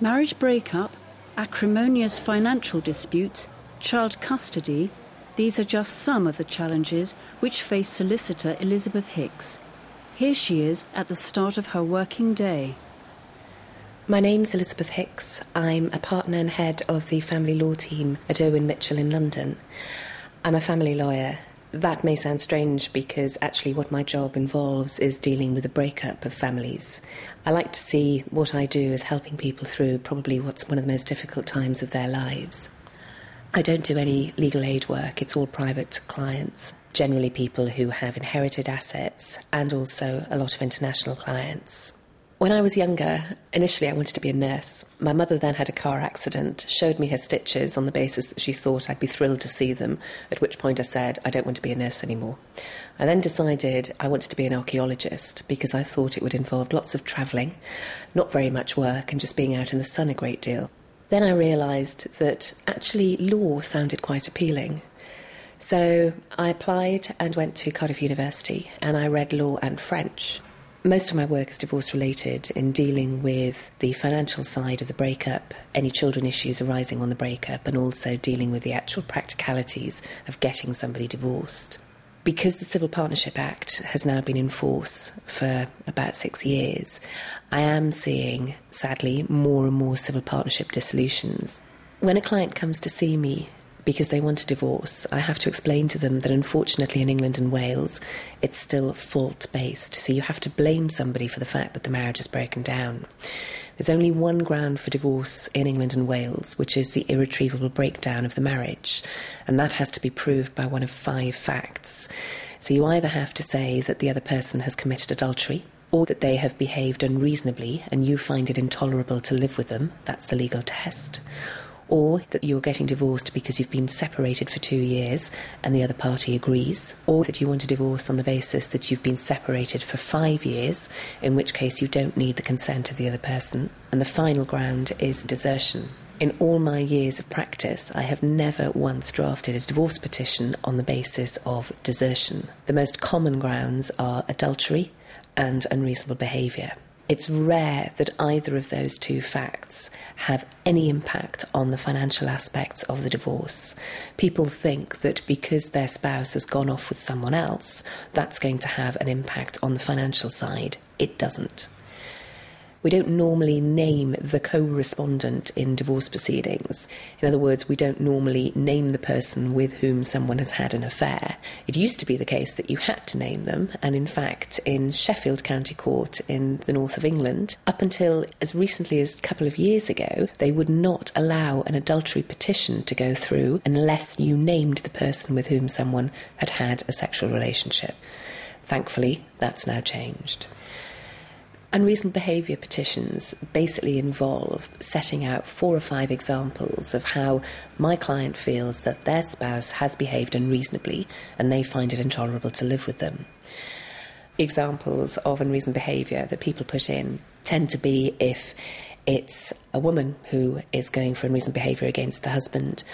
Marriage breakup, acrimonious financial disputes, child custody, these are just some of the challenges which face solicitor Elizabeth Hicks. Here she is at the start of her working day. My name's Elizabeth Hicks. I'm a partner and head of the family law team at Irwin Mitchell in London. I'm a family lawyer that may sound strange because actually, what my job involves is dealing with the breakup of families. I like to see what I do as helping people through probably what's one of the most difficult times of their lives. I don't do any legal aid work, it's all private clients, generally people who have inherited assets and also a lot of international clients. When I was younger, initially I wanted to be a nurse. My mother then had a car accident, showed me her stitches on the basis that she thought I'd be thrilled to see them, at which point I said, I don't want to be a nurse anymore. I then decided I wanted to be an archaeologist because I thought it would involve lots of travelling, not very much work, and just being out in the sun a great deal. Then I realised that actually law sounded quite appealing. So I applied and went to Cardiff University and I read law and French. Most of my work is divorce related in dealing with the financial side of the breakup, any children issues arising on the breakup, and also dealing with the actual practicalities of getting somebody divorced. Because the Civil Partnership Act has now been in force for about six years, I am seeing, sadly, more and more civil partnership dissolutions. When a client comes to see me because they want a divorce, I have to explain to them that unfortunately in England and Wales, it's still fault based. So you have to blame somebody for the fact that the marriage has broken down. There's only one ground for divorce in England and Wales, which is the irretrievable breakdown of the marriage, and that has to be proved by one of five facts. So you either have to say that the other person has committed adultery, or that they have behaved unreasonably and you find it intolerable to live with them, that's the legal test, or that you're getting divorced because you've been separated for two years and the other party agrees, or that you want a divorce on the basis that you've been separated for five years, in which case you don't need the consent of the other person. And the final ground is desertion. In all my years of practice, I have never once drafted a divorce petition on the basis of desertion. The most common grounds are adultery and unreasonable behaviour. It's rare that either of those two facts have any impact on the financial aspects of the divorce. People think that because their spouse has gone off with someone else, that's going to have an impact on the financial side. It doesn't. We don't normally name the co respondent in divorce proceedings. In other words, we don't normally name the person with whom someone has had an affair. It used to be the case that you had to name them, and in fact, in Sheffield County Court in the north of England, up until as recently as a couple of years ago, they would not allow an adultery petition to go through unless you named the person with whom someone had had a sexual relationship. Thankfully, that's now changed. Unreasonable behaviour petitions basically involve setting out four or five examples of how my client feels that their spouse has behaved unreasonably and they find it intolerable to live with them. Examples of unreasonable behaviour that people put in tend to be if it's a woman who is going for unreasonable behaviour against the husband,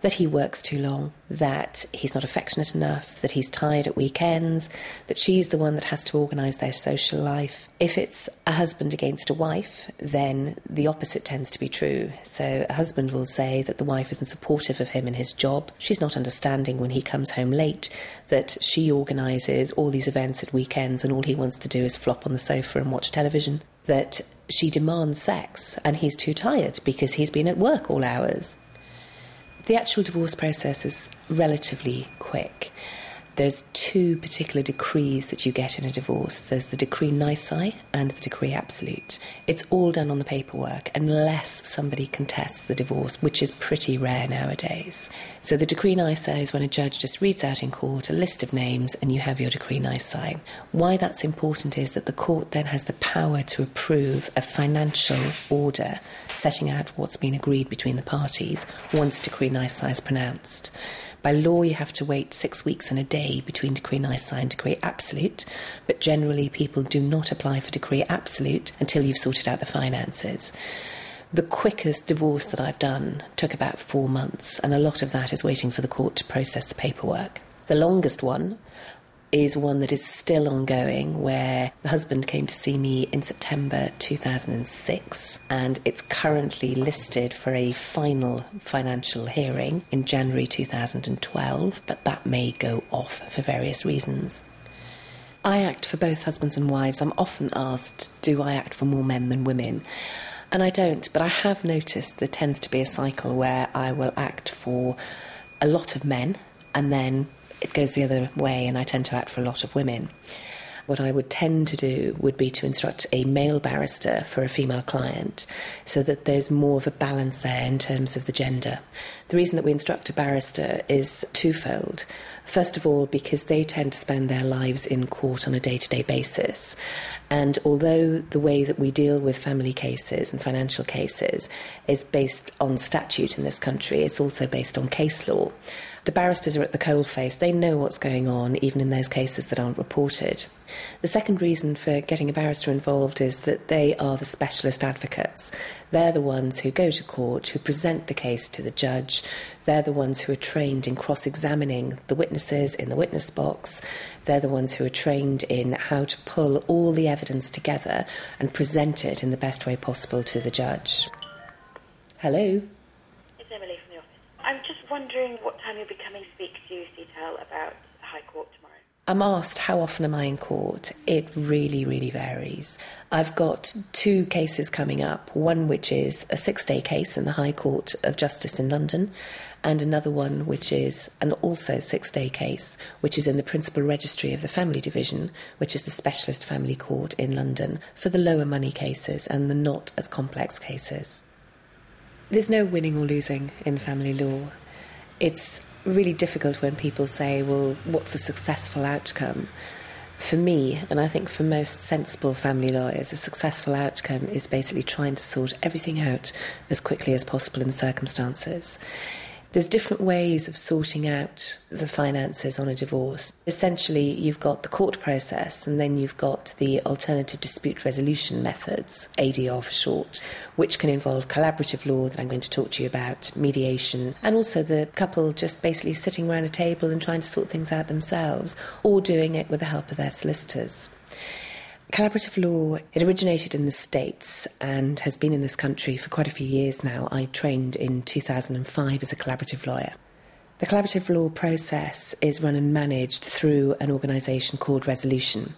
that he works too long, that he's not affectionate enough, that he's tired at weekends, that she's the one that has to organise their social life. If it's a husband against a wife, then the opposite tends to be true. So a husband will say that the wife isn't supportive of him in his job, she's not understanding when he comes home late, that she organises all these events at weekends and all he wants to do is flop on the sofa and watch television that she demands sex and he's too tired because he's been at work all hours. The actual divorce process is relatively quick there's two particular decrees that you get in a divorce there's the decree nisi and the decree absolute. It's all done on the paperwork unless somebody contests the divorce, which is pretty rare nowadays. So the decree nisi is when a judge just reads out in court a list of names and you have your decree nisi. Why that's important is that the court then has the power to approve a financial order setting out what's been agreed between the parties once decree nisi is pronounced. By law, you have to wait six weeks and a day between decree nisi and decree absolute, but generally people do not apply for decree absolute until you've sorted out the finances. The quickest divorce that I've done took about four months, and a lot of that is waiting for the court to process the paperwork. The longest one is one that is still ongoing, where the husband came to see me in September 2006, and it's currently listed for a final financial hearing in January 2012, but that may go off for various reasons. I act for both husbands and wives. I'm often asked, do I act for more men than women? And I don't, but I have noticed there tends to be a cycle where I will act for a lot of men and then it goes the other way, and I tend to act for a lot of women. What I would tend to do would be to instruct a male barrister for a female client so that there's more of a balance there in terms of the gender. The reason that we instruct a barrister is twofold. First of all, because they tend to spend their lives in court on a day to day basis. And although the way that we deal with family cases and financial cases is based on statute in this country, it's also based on case law. The barristers are at the coalface. They know what's going on, even in those cases that aren't reported. The second reason for getting a barrister involved is that they are the specialist advocates. They're the ones who go to court, who present the case to the judge. They're the ones who are trained in cross examining the witnesses in the witness box. They're the ones who are trained in how to pull all the evidence together and present it in the best way possible to the judge. Hello? I'm just wondering what time you'll be coming to speak to CITEL about the High Court tomorrow. I'm asked how often am I in court? It really, really varies. I've got two cases coming up one which is a six day case in the High Court of Justice in London, and another one which is an also six day case, which is in the Principal Registry of the Family Division, which is the specialist family court in London, for the lower money cases and the not as complex cases. There's no winning or losing in family law. It's really difficult when people say, well, what's a successful outcome? For me, and I think for most sensible family lawyers, a successful outcome is basically trying to sort everything out as quickly as possible in the circumstances. There's different ways of sorting out the finances on a divorce. Essentially, you've got the court process and then you've got the alternative dispute resolution methods, ADR for short, which can involve collaborative law that I'm going to talk to you about, mediation, and also the couple just basically sitting around a table and trying to sort things out themselves or doing it with the help of their solicitors. Collaborative law, it originated in the States and has been in this country for quite a few years now. I trained in 2005 as a collaborative lawyer. The collaborative law process is run and managed through an organisation called Resolution.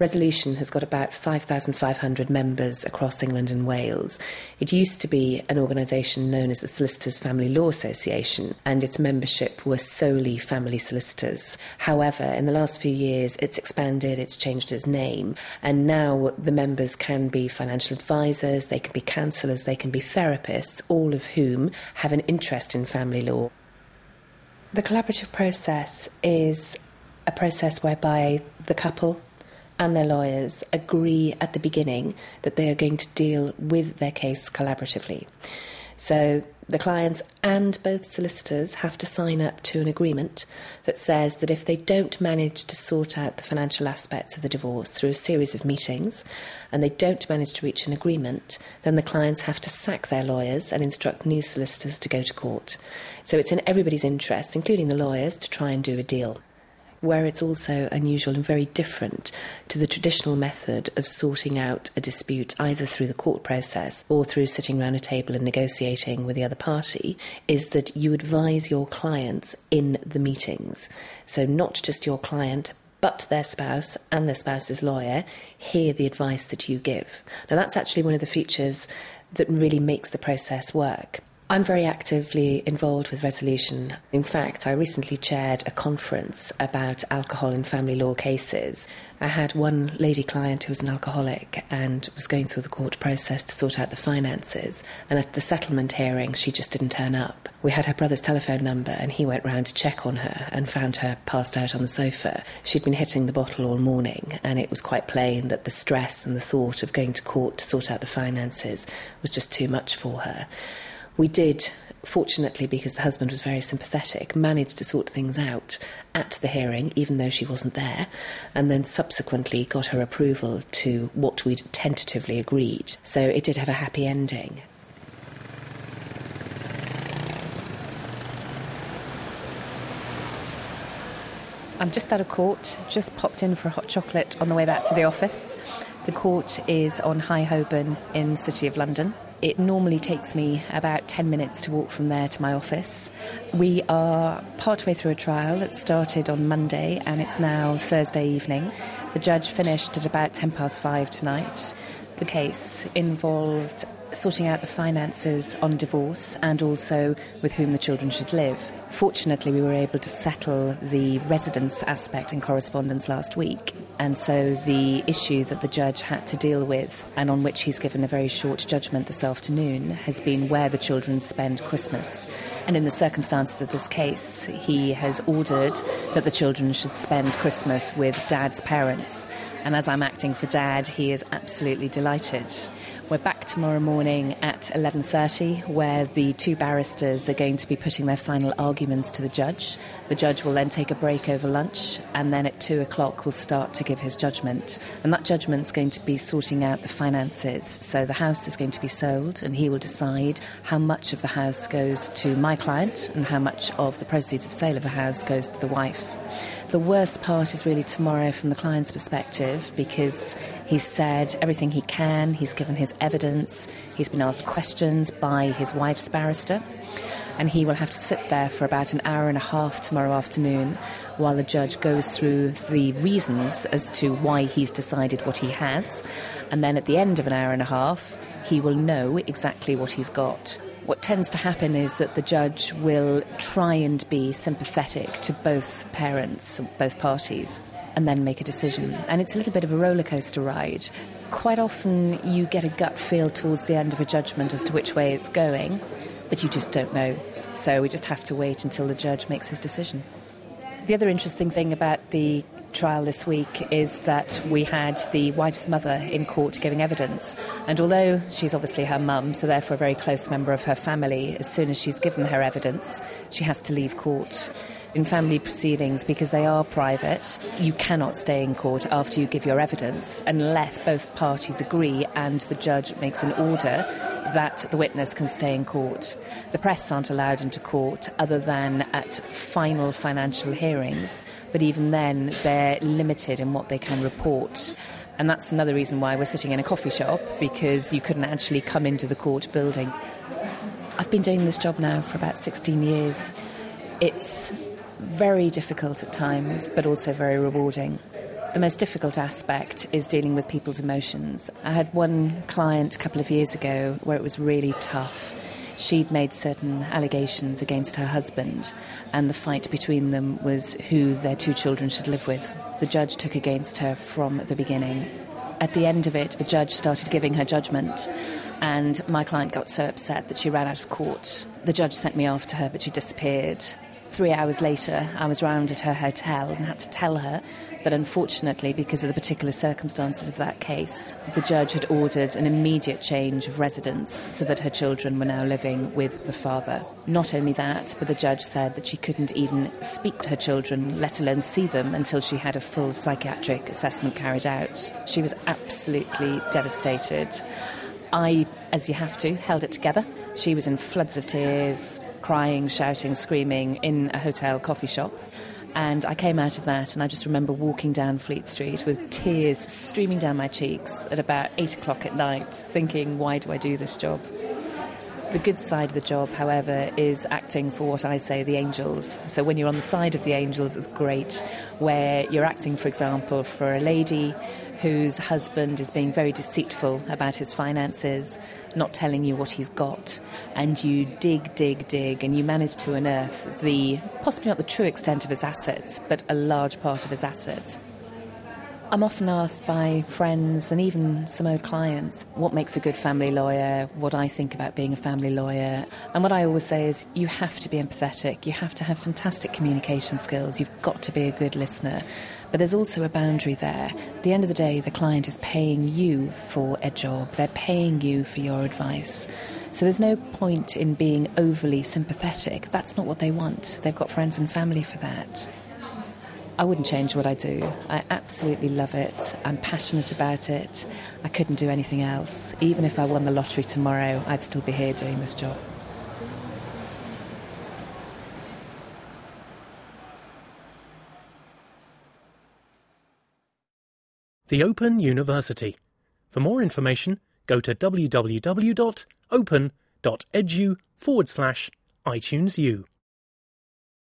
Resolution has got about 5,500 members across England and Wales. It used to be an organisation known as the Solicitors Family Law Association, and its membership were solely family solicitors. However, in the last few years, it's expanded, it's changed its name, and now the members can be financial advisors, they can be counsellors, they can be therapists, all of whom have an interest in family law. The collaborative process is a process whereby the couple and their lawyers agree at the beginning that they are going to deal with their case collaboratively. So the clients and both solicitors have to sign up to an agreement that says that if they don't manage to sort out the financial aspects of the divorce through a series of meetings and they don't manage to reach an agreement, then the clients have to sack their lawyers and instruct new solicitors to go to court. So it's in everybody's interest, including the lawyers, to try and do a deal where it's also unusual and very different to the traditional method of sorting out a dispute either through the court process or through sitting around a table and negotiating with the other party, is that you advise your clients in the meetings. So, not just your client, but their spouse and their spouse's lawyer hear the advice that you give. Now, that's actually one of the features that really makes the process work. I'm very actively involved with resolution. In fact, I recently chaired a conference about alcohol in family law cases. I had one lady client who was an alcoholic and was going through the court process to sort out the finances. And at the settlement hearing, she just didn't turn up. We had her brother's telephone number and he went round to check on her and found her passed out on the sofa. She'd been hitting the bottle all morning and it was quite plain that the stress and the thought of going to court to sort out the finances was just too much for her. We did, fortunately, because the husband was very sympathetic, manage to sort things out at the hearing, even though she wasn't there, and then subsequently got her approval to what we'd tentatively agreed. So it did have a happy ending. I'm just out of court, just popped in for a hot chocolate on the way back to the office. The court is on High Holborn in City of London. It normally takes me about 10 minutes to walk from there to my office. We are partway through a trial that started on Monday and it's now Thursday evening. The judge finished at about 10 past 5 tonight. The case involved sorting out the finances on divorce and also with whom the children should live. Fortunately, we were able to settle the residence aspect in correspondence last week. And so the issue that the judge had to deal with, and on which he's given a very short judgment this afternoon, has been where the children spend Christmas. And in the circumstances of this case, he has ordered that the children should spend Christmas with dad's parents. And as I'm acting for dad, he is absolutely delighted. Tomorrow morning at 11:30 where the two barristers are going to be putting their final arguments to the judge. The judge will then take a break over lunch and then at 2 o'clock will start to give his judgment. And that judgment's going to be sorting out the finances. So the house is going to be sold and he will decide how much of the house goes to my client and how much of the proceeds of sale of the house goes to the wife. The worst part is really tomorrow from the client's perspective because he's said everything he can, he's given his evidence, he's been asked questions by his wife's barrister, and he will have to sit there for about an hour and a half tomorrow afternoon while the judge goes through the reasons as to why he's decided what he has. And then at the end of an hour and a half, he will know exactly what he's got. What tends to happen is that the judge will try and be sympathetic to both parents, both parties, and then make a decision. And it's a little bit of a roller coaster ride. Quite often, you get a gut feel towards the end of a judgment as to which way it's going, but you just don't know. So we just have to wait until the judge makes his decision. The other interesting thing about the trial this week is that we had the wife's mother in court giving evidence. And although she's obviously her mum, so therefore a very close member of her family, as soon as she's given her evidence, she has to leave court. In family proceedings, because they are private, you cannot stay in court after you give your evidence unless both parties agree and the judge makes an order that the witness can stay in court. The press aren't allowed into court other than at final financial hearings, but even then they're limited in what they can report. And that's another reason why we're sitting in a coffee shop because you couldn't actually come into the court building. I've been doing this job now for about 16 years. It's very difficult at times, but also very rewarding. The most difficult aspect is dealing with people's emotions. I had one client a couple of years ago where it was really tough. She'd made certain allegations against her husband, and the fight between them was who their two children should live with. The judge took against her from the beginning. At the end of it, the judge started giving her judgment, and my client got so upset that she ran out of court. The judge sent me after her, but she disappeared. Three hours later, I was round at her hotel and had to tell her that unfortunately, because of the particular circumstances of that case, the judge had ordered an immediate change of residence so that her children were now living with the father. Not only that, but the judge said that she couldn't even speak to her children, let alone see them, until she had a full psychiatric assessment carried out. She was absolutely devastated. I, as you have to, held it together. She was in floods of tears, crying, shouting, screaming in a hotel coffee shop. And I came out of that, and I just remember walking down Fleet Street with tears streaming down my cheeks at about eight o'clock at night, thinking, why do I do this job? The good side of the job, however, is acting for what I say the angels. So when you're on the side of the angels, it's great, where you're acting, for example, for a lady whose husband is being very deceitful about his finances, not telling you what he's got, and you dig, dig, dig, and you manage to unearth the possibly not the true extent of his assets, but a large part of his assets. I'm often asked by friends and even some old clients what makes a good family lawyer, what I think about being a family lawyer. And what I always say is you have to be empathetic, you have to have fantastic communication skills, you've got to be a good listener. But there's also a boundary there. At the end of the day, the client is paying you for a job, they're paying you for your advice. So there's no point in being overly sympathetic. That's not what they want. They've got friends and family for that. I wouldn't change what I do. I absolutely love it. I'm passionate about it. I couldn't do anything else. Even if I won the lottery tomorrow, I'd still be here doing this job. The Open University. For more information, go to www.open.edu forward slash iTunes